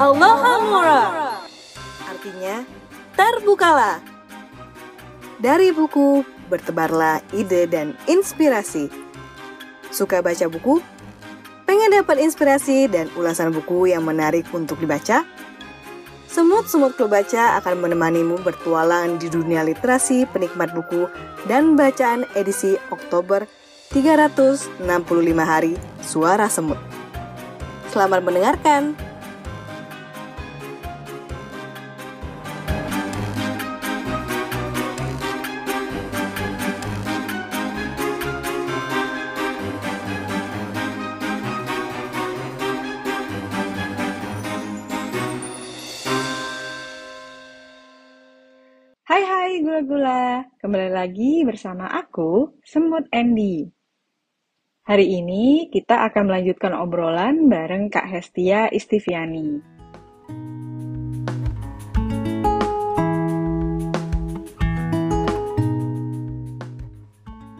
Allahamura Artinya, terbukalah. Dari buku, bertebarlah ide dan inspirasi. Suka baca buku? Pengen dapat inspirasi dan ulasan buku yang menarik untuk dibaca? Semut-semut klub baca akan menemanimu bertualang di dunia literasi penikmat buku dan bacaan edisi Oktober 365 hari Suara Semut. Selamat mendengarkan. Hai hai gula-gula, kembali lagi bersama aku, Semut Andy. Hari ini kita akan melanjutkan obrolan bareng Kak Hestia Istiviani.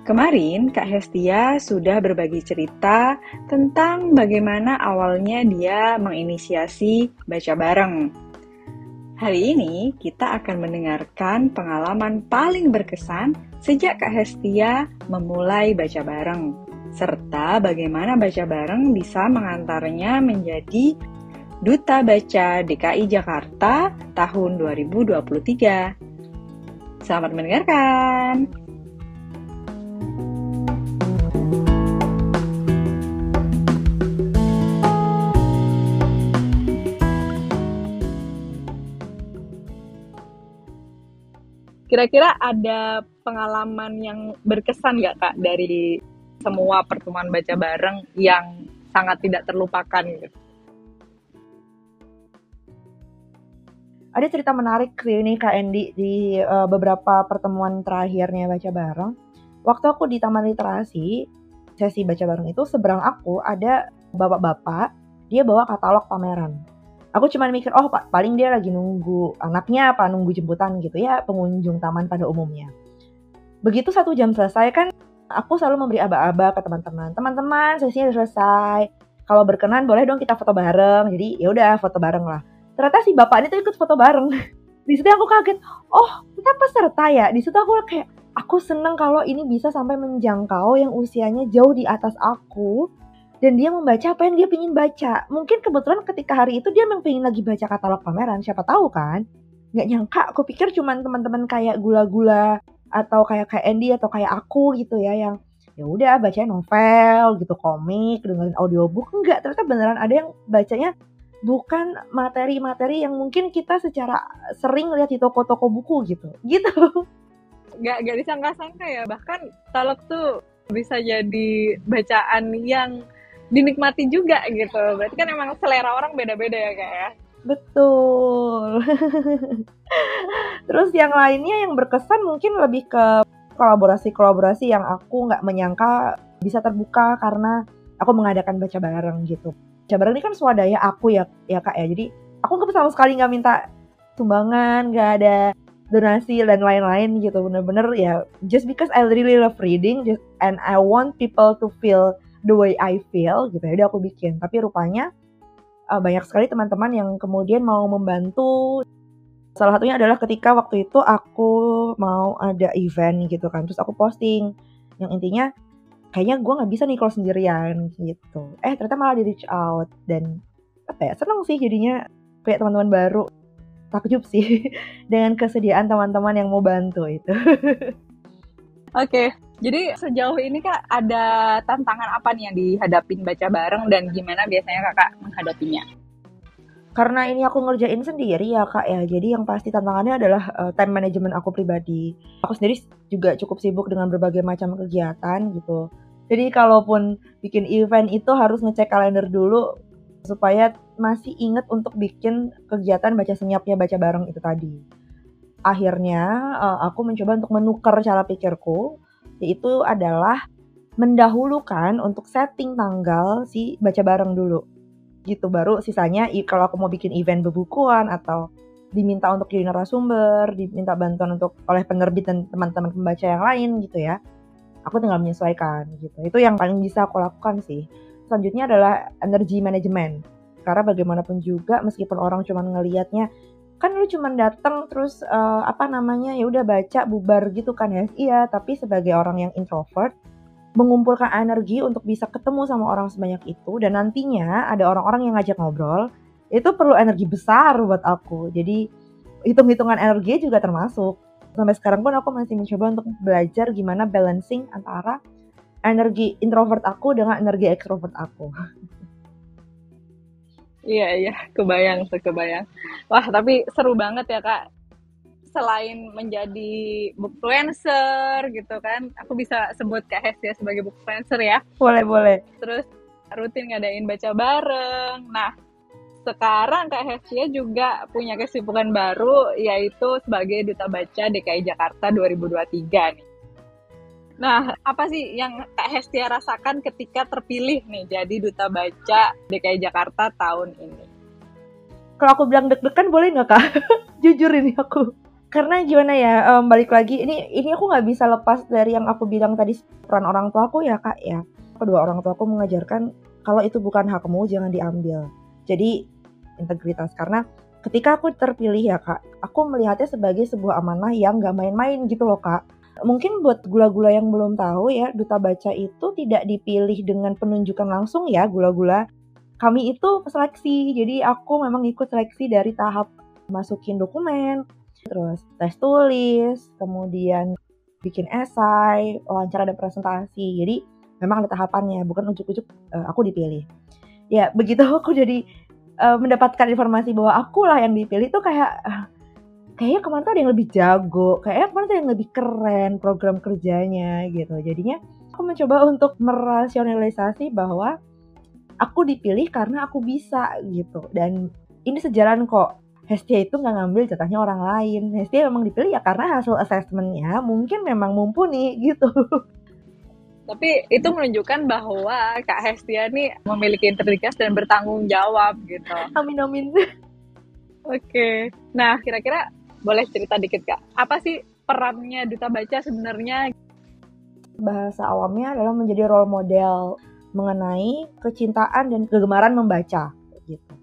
Kemarin Kak Hestia sudah berbagi cerita tentang bagaimana awalnya dia menginisiasi baca bareng Hari ini kita akan mendengarkan pengalaman paling berkesan sejak Kak Hestia memulai baca bareng, serta bagaimana baca bareng bisa mengantarnya menjadi Duta Baca DKI Jakarta tahun 2023. Selamat mendengarkan! Kira-kira ada pengalaman yang berkesan nggak kak dari semua pertemuan baca bareng yang sangat tidak terlupakan gitu? Ada cerita menarik ini Kak Endi di uh, beberapa pertemuan terakhirnya baca bareng. Waktu aku di Taman Literasi, sesi baca bareng itu seberang aku ada bapak-bapak, dia bawa katalog pameran aku cuma mikir oh pak paling dia lagi nunggu anaknya apa nunggu jemputan gitu ya pengunjung taman pada umumnya begitu satu jam selesai kan aku selalu memberi aba-aba ke teman-teman. Teman-teman sesinya udah selesai. Kalau berkenan boleh dong kita foto bareng. Jadi ya udah foto bareng lah. Ternyata si bapak ini tuh ikut foto bareng. Di situ aku kaget. Oh kita peserta ya? Di situ aku kayak aku seneng kalau ini bisa sampai menjangkau yang usianya jauh di atas aku. Dan dia membaca apa yang dia pingin baca. Mungkin kebetulan ketika hari itu dia memang pingin lagi baca katalog pameran, siapa tahu kan? Gak nyangka, aku pikir cuman teman-teman kayak gula-gula atau kayak kayak Andy atau kayak aku gitu ya yang ya udah baca novel gitu komik dengerin audiobook enggak ternyata beneran ada yang bacanya bukan materi-materi yang mungkin kita secara sering lihat di toko-toko buku gitu gitu nggak nggak disangka-sangka ya bahkan talak tuh bisa jadi bacaan yang dinikmati juga gitu. Berarti kan emang selera orang beda-beda ya kak ya. Betul. Terus yang lainnya yang berkesan mungkin lebih ke kolaborasi-kolaborasi yang aku nggak menyangka bisa terbuka karena aku mengadakan baca bareng gitu. Baca bareng ini kan swadaya aku ya ya kak ya. Jadi aku nggak sama sekali nggak minta sumbangan, nggak ada donasi dan lain-lain gitu. Bener-bener ya just because I really love reading just, and I want people to feel the way I feel gitu ya udah aku bikin tapi rupanya uh, banyak sekali teman-teman yang kemudian mau membantu. Salah satunya adalah ketika waktu itu aku mau ada event gitu kan terus aku posting. Yang intinya kayaknya gue nggak bisa nih kalau sendirian gitu. Eh ternyata malah di reach out dan apa ya seneng sih jadinya kayak teman-teman baru. Takjub sih dengan kesediaan teman-teman yang mau bantu itu okay. jadi sejauh ini kak ada tantangan apa nih yang dihadapin baca bareng dan gimana biasanya kakak menghadapinya? Karena ini aku ngerjain sendiri ya kak ya, jadi yang pasti tantangannya adalah uh, time management aku pribadi. Aku sendiri juga cukup sibuk dengan berbagai macam kegiatan gitu. Jadi kalaupun bikin event itu harus ngecek kalender dulu supaya masih inget untuk bikin kegiatan baca senyapnya baca bareng itu tadi akhirnya uh, aku mencoba untuk menukar cara pikirku yaitu adalah mendahulukan untuk setting tanggal si baca bareng dulu. Gitu baru sisanya kalau aku mau bikin event bebukuan atau diminta untuk jadi narasumber, diminta bantuan untuk oleh penerbit dan teman-teman pembaca yang lain gitu ya. aku tinggal menyesuaikan gitu. Itu yang paling bisa aku lakukan sih. Selanjutnya adalah energy management. Karena bagaimanapun juga meskipun orang cuma ngelihatnya kan lu cuma datang terus uh, apa namanya ya udah baca bubar gitu kan ya? Iya tapi sebagai orang yang introvert mengumpulkan energi untuk bisa ketemu sama orang sebanyak itu dan nantinya ada orang-orang yang ngajak ngobrol itu perlu energi besar buat aku. Jadi hitung-hitungan energi juga termasuk. Sampai sekarang pun aku masih mencoba untuk belajar gimana balancing antara energi introvert aku dengan energi extrovert aku Iya iya, kebayang tuh kebayang. Wah tapi seru banget ya kak. Selain menjadi bookfluencer gitu kan, aku bisa sebut kak Hestia sebagai bookfluencer ya. Boleh boleh. Terus rutin ngadain baca bareng. Nah sekarang Kak Hestia juga punya kesibukan baru yaitu sebagai duta baca DKI Jakarta 2023 nih. Nah, apa sih yang Kak Hestia rasakan ketika terpilih nih jadi duta baca DKI Jakarta tahun ini? Kalau aku bilang deg-degan boleh nggak kak? Jujur ini aku. Karena gimana ya, um, balik lagi, ini ini aku nggak bisa lepas dari yang aku bilang tadi peran orang tua aku ya kak ya. Kedua orang tua aku mengajarkan kalau itu bukan hakmu jangan diambil. Jadi integritas karena ketika aku terpilih ya kak, aku melihatnya sebagai sebuah amanah yang nggak main-main gitu loh kak mungkin buat gula-gula yang belum tahu ya, duta baca itu tidak dipilih dengan penunjukan langsung ya gula-gula. Kami itu seleksi, jadi aku memang ikut seleksi dari tahap masukin dokumen, terus tes tulis, kemudian bikin esai, wawancara dan presentasi. Jadi memang ada tahapannya, bukan ujuk-ujuk uh, aku dipilih. Ya begitu aku jadi uh, mendapatkan informasi bahwa akulah yang dipilih itu kayak uh, kayaknya kemarin tuh ada yang lebih jago, kayaknya kemarin tuh ada yang lebih keren program kerjanya gitu. Jadinya aku mencoba untuk merasionalisasi bahwa aku dipilih karena aku bisa gitu. Dan ini sejalan kok. Hestia itu nggak ngambil jatahnya orang lain. Hestia memang dipilih ya karena hasil assessmentnya mungkin memang mumpuni gitu. Tapi itu menunjukkan bahwa Kak Hestia nih memiliki integritas dan bertanggung jawab gitu. Amin amin. Oke. Nah, kira-kira boleh cerita dikit kak. Apa sih perannya duta baca sebenarnya? Bahasa awamnya adalah menjadi role model mengenai kecintaan dan kegemaran membaca gitu.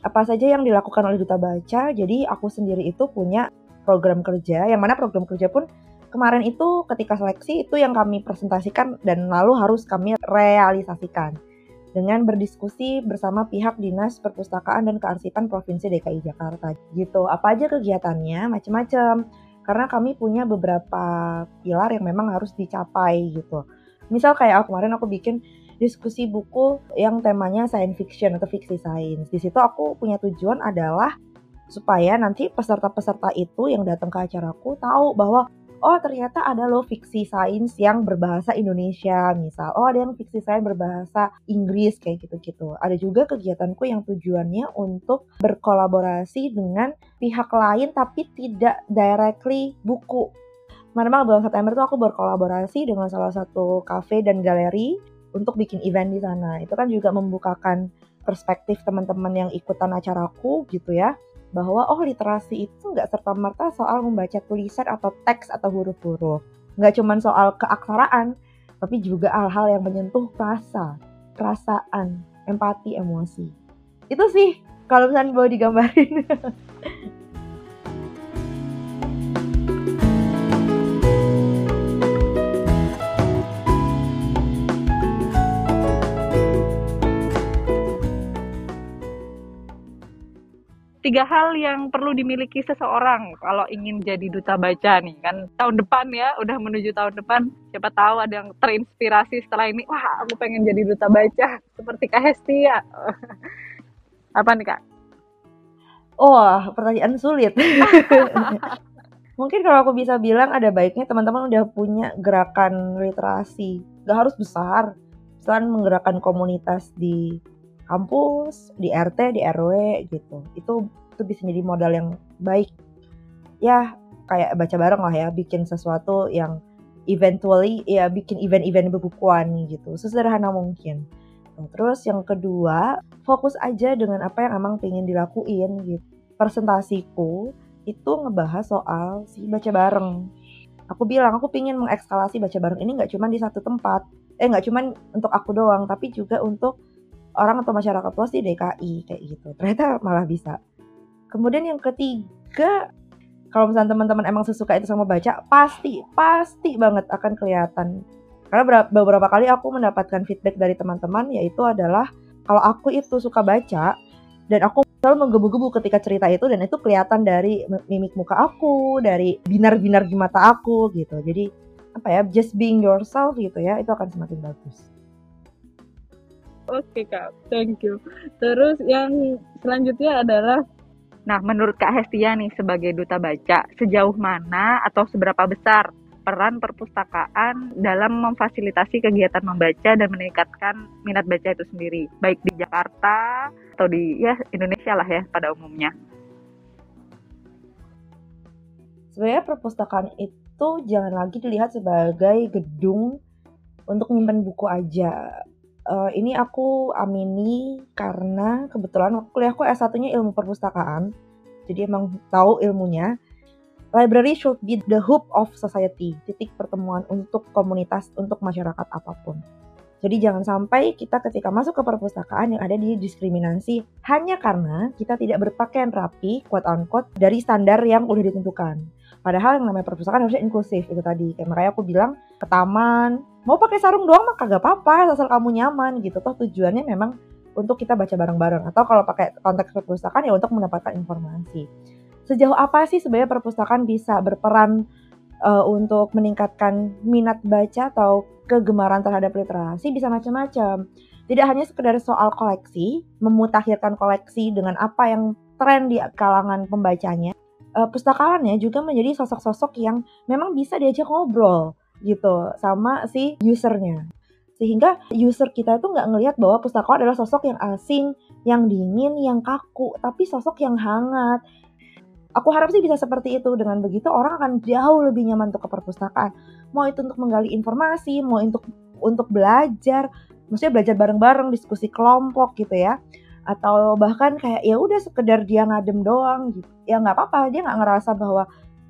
Apa saja yang dilakukan oleh duta baca jadi aku sendiri itu punya program kerja yang mana program kerja pun kemarin itu ketika seleksi itu yang kami presentasikan dan lalu harus kami realisasikan dengan berdiskusi bersama pihak Dinas Perpustakaan dan Kearsipan Provinsi DKI Jakarta. Gitu. Apa aja kegiatannya? Macam-macam. Karena kami punya beberapa pilar yang memang harus dicapai gitu. Misal kayak aku kemarin aku bikin diskusi buku yang temanya science fiction atau fiksi sains. Di situ aku punya tujuan adalah supaya nanti peserta-peserta itu yang datang ke acaraku tahu bahwa oh ternyata ada loh fiksi sains yang berbahasa Indonesia. Misal oh ada yang fiksi sains berbahasa Inggris kayak gitu-gitu. Ada juga kegiatanku yang tujuannya untuk berkolaborasi dengan pihak lain tapi tidak directly buku. Memang bulan September tuh aku berkolaborasi dengan salah satu cafe dan galeri untuk bikin event di sana. Itu kan juga membukakan perspektif teman-teman yang ikutan acaraku gitu ya bahwa oh literasi itu nggak serta merta soal membaca tulisan atau teks atau huruf-huruf. Nggak cuma soal keaksaraan tapi juga hal-hal yang menyentuh rasa perasaan empati emosi. Itu sih kalau misalnya boleh digambarin tiga hal yang perlu dimiliki seseorang kalau ingin jadi duta baca nih kan? Tahun depan ya udah menuju tahun depan siapa tahu ada yang terinspirasi setelah ini wah aku pengen jadi duta baca seperti Kak Hestia apa nih Kak? Oh pertanyaan sulit. Mungkin kalau aku bisa bilang ada baiknya teman-teman udah punya gerakan literasi. Gak harus besar. Misalkan menggerakkan komunitas di kampus, di RT, di RW gitu. Itu itu bisa jadi modal yang baik. Ya, kayak baca bareng lah ya, bikin sesuatu yang eventually ya bikin event-event bebukuan gitu. Sesederhana mungkin. Terus yang kedua, fokus aja dengan apa yang emang pengen dilakuin gitu. Presentasiku itu ngebahas soal si baca bareng. aku bilang aku pingin mengekskalasi baca bareng ini nggak cuma di satu tempat eh nggak cuma untuk aku doang tapi juga untuk orang atau masyarakat luas di DKI kayak gitu ternyata malah bisa kemudian yang ketiga kalau misalnya teman-teman emang sesuka itu sama baca pasti pasti banget akan kelihatan karena beberapa kali aku mendapatkan feedback dari teman-teman yaitu adalah kalau aku itu suka baca dan aku selalu menggebu-gebu ketika cerita itu dan itu kelihatan dari mimik muka aku, dari binar-binar di mata aku gitu. Jadi apa ya, just being yourself gitu ya, itu akan semakin bagus. Oke kak, thank you. Terus yang selanjutnya adalah Nah, menurut Kak Hestia nih sebagai duta baca, sejauh mana atau seberapa besar peran perpustakaan dalam memfasilitasi kegiatan membaca dan meningkatkan minat baca itu sendiri, baik di Jakarta atau di ya Indonesia lah ya pada umumnya. Sebenarnya perpustakaan itu jangan lagi dilihat sebagai gedung untuk menyimpan buku aja. Uh, ini aku amini karena kebetulan kuliahku S1-nya ilmu perpustakaan. Jadi emang tahu ilmunya library should be the hub of society, titik pertemuan untuk komunitas, untuk masyarakat apa pun. Jadi jangan sampai kita ketika masuk ke perpustakaan yang ada di diskriminasi hanya karena kita tidak berpakaian rapi, quote unquote, dari standar yang udah ditentukan. Padahal yang namanya perpustakaan harusnya inklusif itu tadi. Kayak makanya aku bilang ke taman, mau pakai sarung doang mah kagak apa-apa asal kamu nyaman gitu. Toh tujuannya memang untuk kita baca bareng-bareng atau kalau pakai konteks perpustakaan ya untuk mendapatkan informasi sejauh apa sih sebenarnya perpustakaan bisa berperan uh, untuk meningkatkan minat baca atau kegemaran terhadap literasi bisa macam-macam. Tidak hanya sekedar soal koleksi, memutakhirkan koleksi dengan apa yang tren di kalangan pembacanya. Uh, pustakawannya juga menjadi sosok-sosok yang memang bisa diajak ngobrol gitu sama si usernya. Sehingga user kita itu nggak ngelihat bahwa pustakawan adalah sosok yang asing, yang dingin, yang kaku, tapi sosok yang hangat, Aku harap sih bisa seperti itu. Dengan begitu orang akan jauh lebih nyaman untuk ke perpustakaan. Mau itu untuk menggali informasi, mau untuk untuk belajar, maksudnya belajar bareng-bareng, diskusi kelompok gitu ya. Atau bahkan kayak ya udah sekedar dia ngadem doang gitu. Ya nggak apa-apa, dia nggak ngerasa bahwa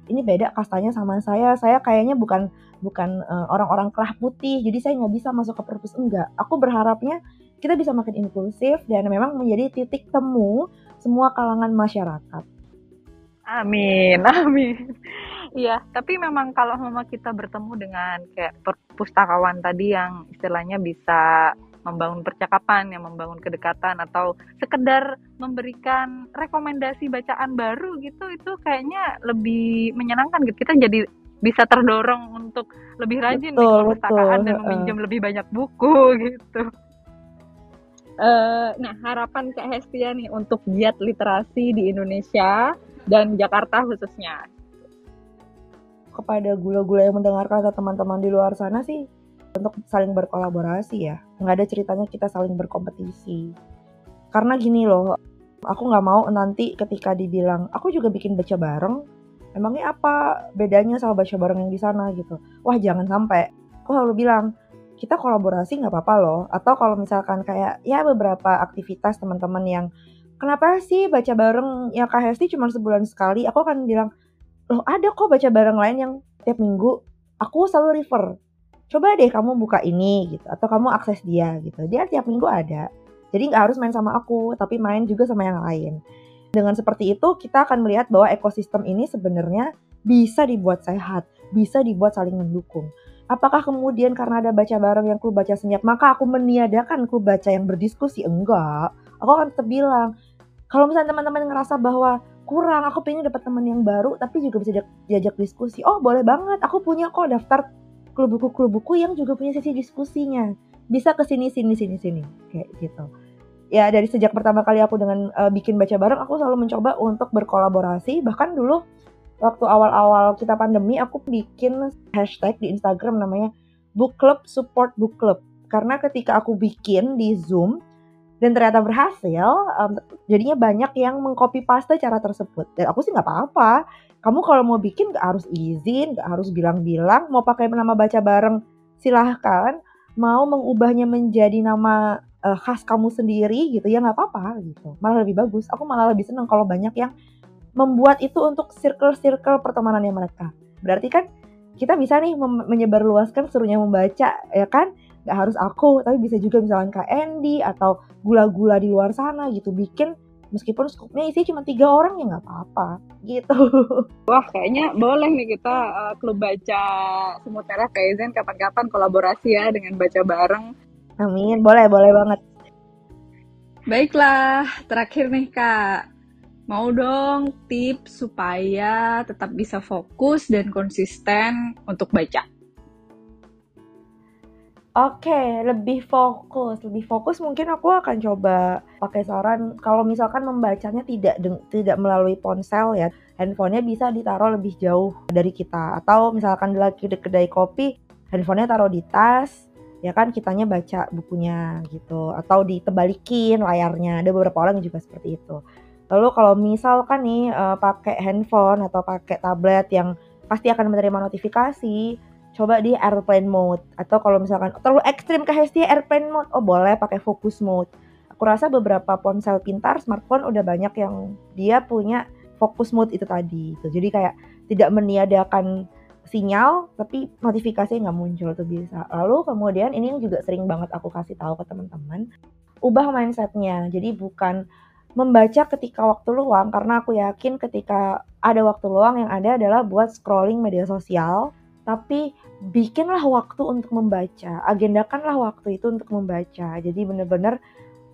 ini beda kastanya sama saya. Saya kayaknya bukan bukan uh, orang-orang kelah putih, jadi saya nggak bisa masuk ke perpus enggak. Aku berharapnya kita bisa makin inklusif dan memang menjadi titik temu semua kalangan masyarakat. Amin, amin. Iya, tapi memang kalau memang kita bertemu dengan kayak perpustakawan tadi yang istilahnya bisa membangun percakapan, yang membangun kedekatan atau sekedar memberikan rekomendasi bacaan baru gitu, itu kayaknya lebih menyenangkan gitu. Kita jadi bisa terdorong untuk lebih rajin betul, di perpustakaan dan meminjam uh. lebih banyak buku gitu. Uh, nah, harapan Kak Hestia nih untuk giat literasi di Indonesia dan Jakarta khususnya. Kepada gula-gula yang mendengarkan atau teman-teman di luar sana sih untuk saling berkolaborasi ya. Nggak ada ceritanya kita saling berkompetisi. Karena gini loh, aku nggak mau nanti ketika dibilang aku juga bikin baca bareng, emangnya apa bedanya sama baca bareng yang di sana gitu. Wah jangan sampai. Aku selalu bilang, kita kolaborasi nggak apa-apa loh. Atau kalau misalkan kayak ya beberapa aktivitas teman-teman yang kenapa sih baca bareng ya Kak Hesti cuma sebulan sekali? Aku akan bilang, loh ada kok baca bareng lain yang tiap minggu. Aku selalu refer. Coba deh kamu buka ini gitu, atau kamu akses dia gitu. Dia tiap minggu ada. Jadi nggak harus main sama aku, tapi main juga sama yang lain. Dengan seperti itu, kita akan melihat bahwa ekosistem ini sebenarnya bisa dibuat sehat, bisa dibuat saling mendukung. Apakah kemudian karena ada baca bareng yang klub baca senyap, maka aku meniadakan klub baca yang berdiskusi? Enggak. Aku akan tetap bilang, kalau misalnya teman-teman ngerasa bahwa kurang, aku pengen dapat teman yang baru, tapi juga bisa diajak diskusi. Oh boleh banget, aku punya kok daftar klub buku-klub buku yang juga punya sesi diskusinya. Bisa ke sini, sini, sini, sini, kayak gitu. Ya dari sejak pertama kali aku dengan uh, bikin baca bareng, aku selalu mencoba untuk berkolaborasi. Bahkan dulu waktu awal-awal kita pandemi, aku bikin hashtag di Instagram namanya Book Club Support Book Club. Karena ketika aku bikin di Zoom, dan ternyata berhasil um, jadinya banyak yang mengcopy paste cara tersebut dan aku sih nggak apa-apa kamu kalau mau bikin nggak harus izin nggak harus bilang-bilang. Mau pakai nama baca bareng silahkan. Mau mengubahnya menjadi nama uh, khas kamu sendiri gitu ya nggak apa-apa gitu. Malah lebih bagus. Aku malah lebih seneng kalau banyak yang membuat itu untuk circle-circle pertemanannya mereka. Berarti kan kita bisa nih menyebarluaskan serunya membaca ya kan? Nggak harus aku tapi bisa juga misalkan Kak Andy atau gula-gula di luar sana gitu. Bikin meskipun skupnya isi cuma tiga orang ya nggak apa-apa gitu. Wah kayaknya boleh nih kita uh, klub baca semut merah Kaizen kapan-kapan kolaborasi ya dengan baca bareng. Amin, boleh boleh banget. Baiklah, terakhir nih kak, mau dong tips supaya tetap bisa fokus dan konsisten untuk baca. Oke, lebih fokus, lebih fokus mungkin aku akan coba pakai saran kalau misalkan membacanya tidak tidak melalui ponsel ya, handphonenya bisa ditaruh lebih jauh dari kita atau misalkan lagi di kedai kopi, handphonenya taruh di tas, ya kan kitanya baca bukunya gitu atau ditebalikin layarnya. Ada beberapa orang juga seperti itu. Lalu kalau misalkan nih uh, pakai handphone atau pakai tablet yang pasti akan menerima notifikasi, coba di airplane mode. Atau kalau misalkan terlalu ekstrim ke Hestia airplane mode. Oh boleh pakai focus mode. Aku rasa beberapa ponsel pintar smartphone udah banyak yang dia punya focus mode itu tadi itu jadi kayak tidak meniadakan sinyal tapi notifikasi nggak muncul tuh bisa. Lalu kemudian ini yang juga sering banget aku kasih tahu ke teman-teman ubah mindsetnya. Jadi bukan membaca ketika waktu luang karena aku yakin ketika ada waktu luang yang ada adalah buat scrolling media sosial tapi bikinlah waktu untuk membaca, agendakanlah waktu itu untuk membaca. Jadi bener-bener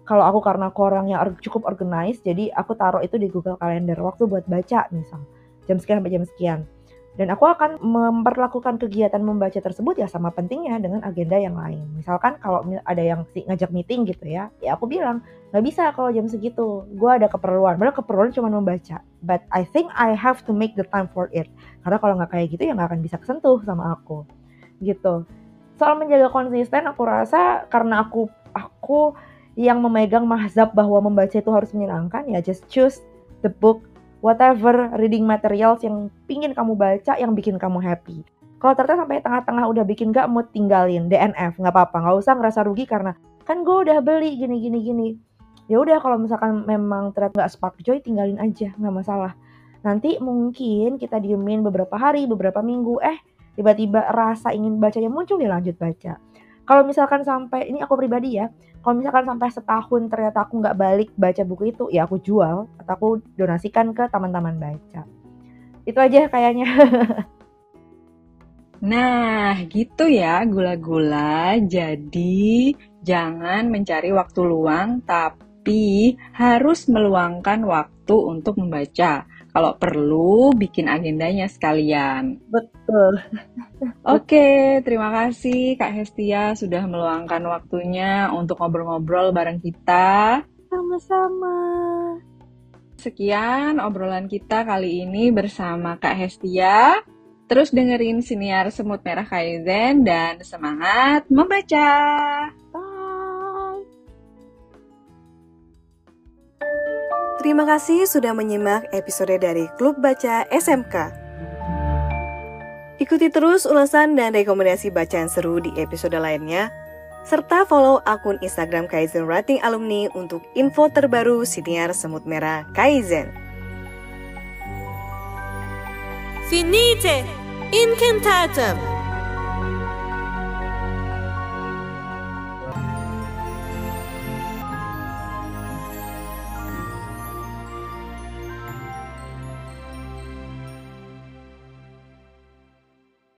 kalau aku karena aku orang yang cukup organized, jadi aku taruh itu di Google Calendar waktu buat baca misal jam sekian sampai jam sekian. Dan aku akan memperlakukan kegiatan membaca tersebut ya sama pentingnya dengan agenda yang lain. Misalkan kalau ada yang ngajak meeting gitu ya, ya aku bilang nggak bisa kalau jam segitu. Gue ada keperluan. Padahal keperluan cuma membaca. But I think I have to make the time for it. Karena kalau nggak kayak gitu ya nggak akan bisa kesentuh sama aku. Gitu. Soal menjaga konsisten, aku rasa karena aku aku yang memegang mahzab bahwa membaca itu harus menyenangkan ya just choose the book whatever reading materials yang pingin kamu baca yang bikin kamu happy. Kalau ternyata sampai tengah-tengah udah bikin gak mood tinggalin DNF nggak apa-apa nggak usah ngerasa rugi karena kan gue udah beli gini gini gini. Ya udah kalau misalkan memang ternyata nggak spark joy tinggalin aja nggak masalah. Nanti mungkin kita diemin beberapa hari beberapa minggu eh tiba-tiba rasa ingin bacanya muncul ya lanjut baca. Kalau misalkan sampai ini aku pribadi ya, kalau misalkan sampai setahun ternyata aku nggak balik baca buku itu ya aku jual atau aku donasikan ke teman-teman baca itu aja kayaknya Nah, gitu ya gula-gula. Jadi, jangan mencari waktu luang, tapi harus meluangkan waktu untuk membaca. Kalau perlu, bikin agendanya sekalian. Betul. Oke, terima kasih Kak Hestia sudah meluangkan waktunya untuk ngobrol-ngobrol bareng kita. Sama-sama. Sekian obrolan kita kali ini bersama Kak Hestia. Terus dengerin siniar semut merah Kaizen dan semangat membaca. Terima kasih sudah menyimak episode dari Klub Baca SMK. Ikuti terus ulasan dan rekomendasi bacaan seru di episode lainnya, serta follow akun Instagram Kaizen Writing Alumni untuk info terbaru siniar semut merah Kaizen. Finite incantatum